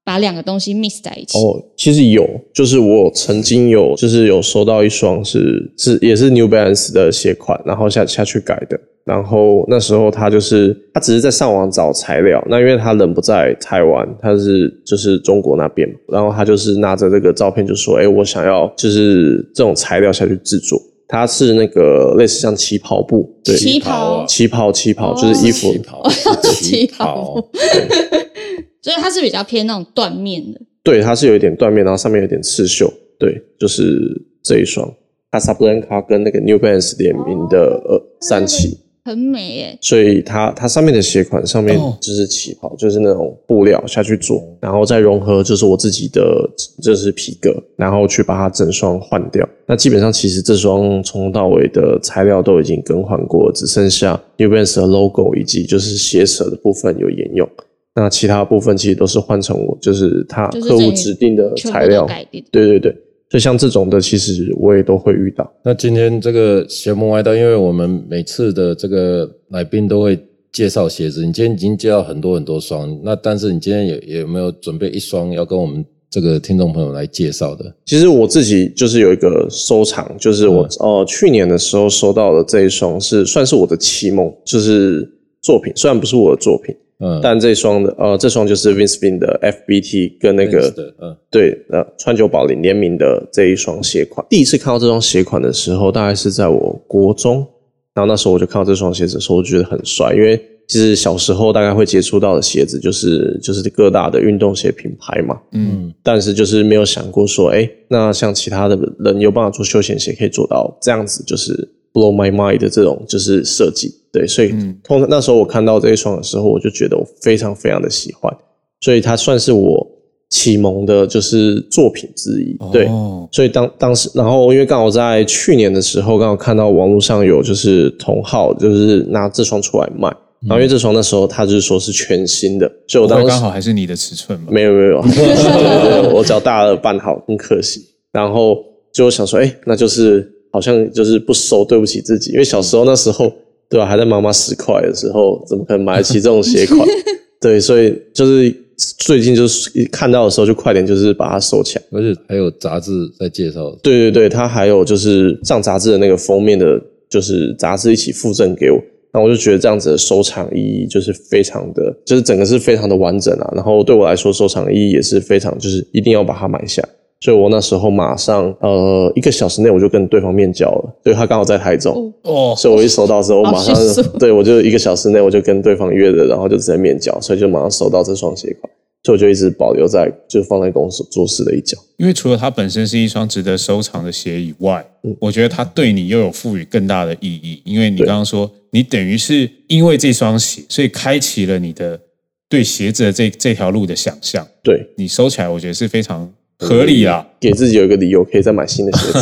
把两个东西 mix 在一起。哦，其实有，就是我曾经有，就是有收到一双是是也是 New Balance 的鞋款，然后下下去改的。然后那时候他就是他只是在上网找材料，那因为他人不在台湾，他是就是中国那边嘛，然后他就是拿着这个照片就说：“哎，我想要就是这种材料下去制作。”它是那个类似像旗袍布，对，旗袍啊。旗袍旗袍哦就是衣服。旗袍，旗旗袍。袍，所以它是比较偏那种缎面的。对，它是有一点缎面，然后上面有点刺绣。对，就是这一双。Casablanca 跟那个 New Balance 联名的呃三七，很美耶，所以它它上面的鞋款上面哦就是旗袍，就是那种布料下去做，然后再融合就是我自己的就是皮革，然后去把它整双换掉。那基本上其实这双从头到尾的材料都已经更换过，只剩下 New Balance 的 logo 以及就是鞋舌的部分有沿用。那其他部分其实都是换成我就是他客户指定的材料，改定。对对对，所以像这种的，其实我也都会遇到。那今天这个邪门歪道，因为我们每次的这个来宾都会介绍鞋子，你今天已经介绍很多很多双，那但是你今天有有没有准备一双要跟我们这个听众朋友来介绍的？其实我自己就是有一个收藏，就是我、呃去年的时候收到的这一双是算是我的启蒙，就是作品，虽然不是我的作品，嗯，但这双的呃这双就是 Vince Vin 的 FBT 跟那个的，嗯，对呃川久保玲联名的这一双鞋款。第一次看到这双鞋款的时候，大概是在我国中，然后那时候我就看到这双鞋子的时候，我觉得很帅，因为其实小时候大概会接触到的鞋子就是就是各大的运动鞋品牌嘛，嗯，但是就是没有想过说，哎，那像其他的人有办法做休闲鞋，可以做到这样子，就是 blow my mind 的这种就是设计，对，所以嗯通常那时候我看到这一双的时候，我就觉得我非常非常的喜欢，所以它算是我启蒙的就是作品之一，对。哦，所以当当时，然后因为刚好在去年的时候，刚好看到网络上有就是同号，就是拿这双出来卖，然后因为这双那时候他就是说是全新的，所以我当时刚好还是你的尺寸嘛？没有没有，对对对，我脚大了半号，很可惜。然后就想说，哎，那就是好像就是不收，对不起自己，因为小时候那时候，对吧、还在妈妈十块的时候，怎么可能买得起这种鞋款？对，所以就是最近就是一看到的时候，就快点就是把它收起来。而且还有杂志在介绍，对对对，它还有就是上杂志的那个封面的，就是杂志一起附赠给我。那我就觉得这样子的收藏意义就是非常的，就是整个是非常的完整啊。然后对我来说，收藏意义也是非常，就是一定要把它买下。所以我那时候马上呃一个小时内我就跟对方面交了，对他刚好在台中，哦，所以我一收到之后，我马上对我就一个小时内我就跟对方约了，然后就直接面交，所以就马上收到这双鞋款，所以我就一直保留在就放在公司做事的一角。因为除了它本身是一双值得收藏的鞋以外，嗯我觉得它对你又有赋予更大的意义。因为你刚刚说，你等于是因为这双鞋，所以开启了你的对鞋子的这这条路的想象。对，你收起来，我觉得是非常合理啊。给自己有一个理由可以再买新的鞋子。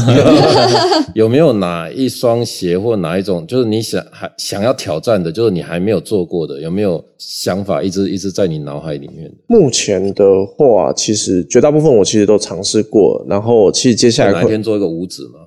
有没有哪一双鞋或哪一种，就是你想还想要挑战的，就是你还没有做过的，有没有想法一直一直在你脑海里面的？目前的话，其实绝大部分我其实都尝试过，然后其实接下来哪天做一个五指吗？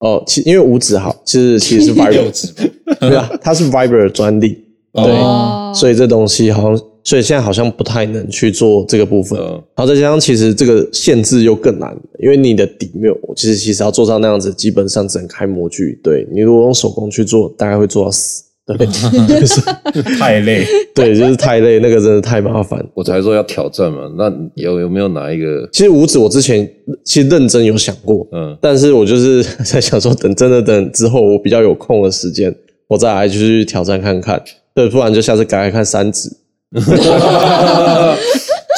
哦，其因为五指好，其实其实是 吧？对啊，它是 Viber 的专利，对，哦，所以这东西好像，所以现在好像不太能去做这个部分。嗯然后再加上其实这个限制又更难，因为你的底没有，其实其实要做到那样子，基本上只能开模具。对你如果用手工去做，大概会做到死。对，就 是太累。对，就是太累，那个真的太麻烦。我才说要挑战嘛。那有有没有哪一个？其实五指我之前其实认真有想过，嗯，但是我就是在想说，等真的等之后我比较有空的时间，我再来去挑战看看。对，不然就下次改改看三指。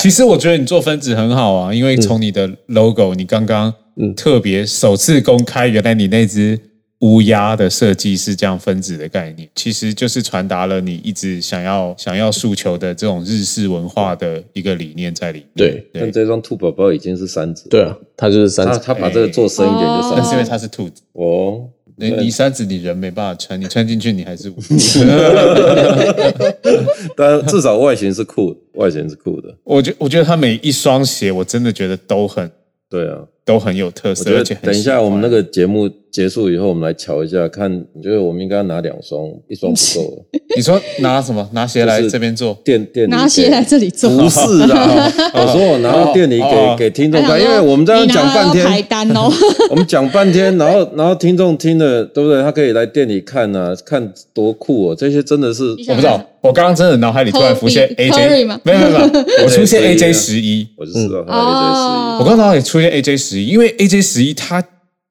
其实我觉得你做分子很好啊，因为从你的 logo，你刚刚嗯特别首次公开，原来你那只乌鸦的设计是这样分子的概念，其实就是传达了你一直想要想要诉求的这种日式文化的一个理念在里面。对但这双兔宝宝已经是三指，对啊，它就是三指。他他把这个做深一点就三但是因为。它是兔子，哦，你你沙子你人没办法穿，你穿进去你还是无 但至少外形是酷的，外形是酷的。我觉我觉得他每一双鞋，我真的觉得都很对啊，都很有特色，而且很等一下我们那个节目结束以后，我们来瞧一下，看你觉得我们应该拿两双，一双不够。你说拿什么拿鞋来这边做？店店拿鞋来这里做，不是啦，我说我拿到店里哦给给听众看，因为我们这样讲半天，单哦。我们讲半天，然后然后听众听了，对不对？他可以来店里看啊，看多酷哦！这些真的是我不知道，我刚刚真的脑海里突然浮现吗没有没有没有，我出现 AJ AJ 十一，我就知道他哦 AJ 我刚刚脑海里出现 AJ 十一，因为 AJ 十一它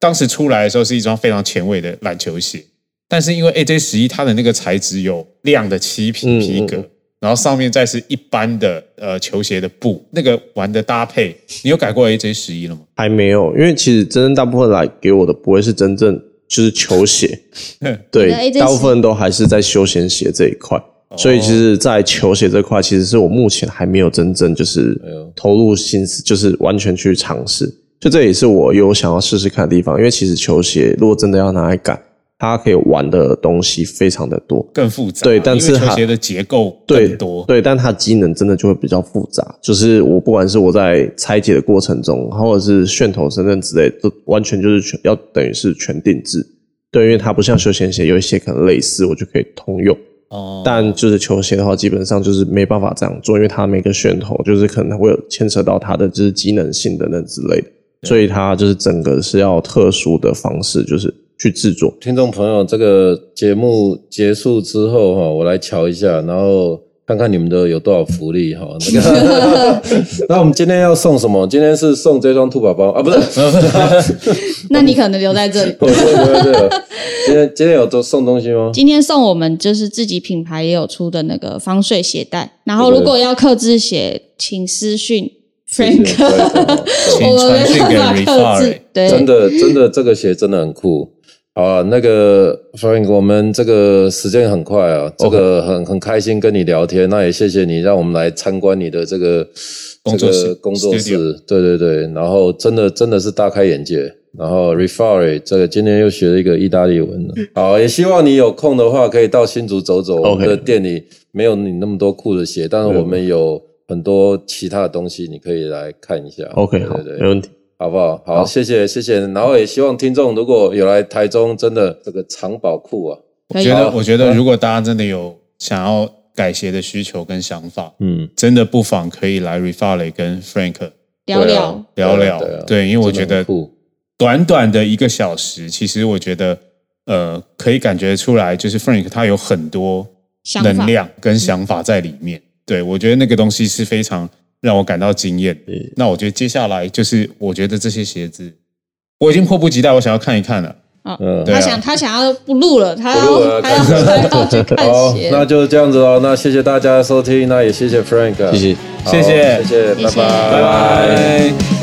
当时出来的时候是一双非常前卫的篮球鞋，但是因为 AJ 十一它的那个材质有亮的漆皮嗯皮革嗯，然后上面再是一般的呃球鞋的布，那个玩的搭配，你有改过 AJ 十一了吗？还没有，因为其实真正大部分来给我的不会是真正就是球鞋，对大部分都还是在休闲鞋这一块。所以其实，在球鞋这块，其实是我目前还没有真正就是投入心思，就是完全去尝试。就这也是我有想要试试看的地方，因为其实球鞋如果真的要拿来改，它可以玩的东西非常的多，更复杂。对但是它鞋的结构对更多。对，但它机能真的就会比较复杂。就是我不管是我在拆解的过程中，或者是楦头身份之类，都完全就是全要等于是全定制。对，因为它不像休闲鞋，有一些可能类似，我就可以通用。哦，但就是球鞋的话，基本上就是没办法这样做，因为它每个楦头就是可能会有牵扯到它的就是机能性等等之类的，所以它就是整个是要特殊的方式，就是去制作。听众朋友，这个节目结束之后哈，我来瞧一下，然后看看你们的有多少福利哈。那个，那我们今天要送什么？今天是送这双兔宝宝啊，不是？那你可能留在这里。今天今天有都送东西吗？今天送我们就是自己品牌也有出的那个防水鞋带，然后如果要刻字鞋，请私讯 Frank，请传讯给没办法克 Refire 制。对，真的真的这个鞋真的很酷。好啊，那个 Frank，我们这个时间很快啊，这个很很开心跟你聊天，那也谢谢你让我们来参观你的这个工作室这个工作室，对对对，然后真的真的是大开眼界。然后 Refire 这个今天又学了一个意大利文了，好，也希望你有空的话可以到新竹走走，我们的店里没有你那么多酷的鞋，但是我们有很多其他的东西，你可以来看一下。OK，好，对对对没问题。好不好？好，谢谢谢谢。然后也希望听众如果有来台中，真的这个藏宝库啊，我觉得我觉得如果大家真的有想要改鞋的需求跟想法，嗯，真的不妨可以来 Refile 跟 Frank 聊聊啊。聊聊。对啊对，因为我觉得短短的一个小时，其实我觉得呃可以感觉出来，就是 Frank 他有很多能量跟想法在里面。对我觉得那个东西是非常让我感到惊艳。那我觉得接下来就是我觉得这些鞋子，我已经迫不及待，我想要看一看了。啊他想他想要不录了，他要他要他要去看好鞋，，那就这样子喽。那谢谢大家的收听，那也谢谢 Frank，谢谢谢谢，谢谢拜拜，拜拜。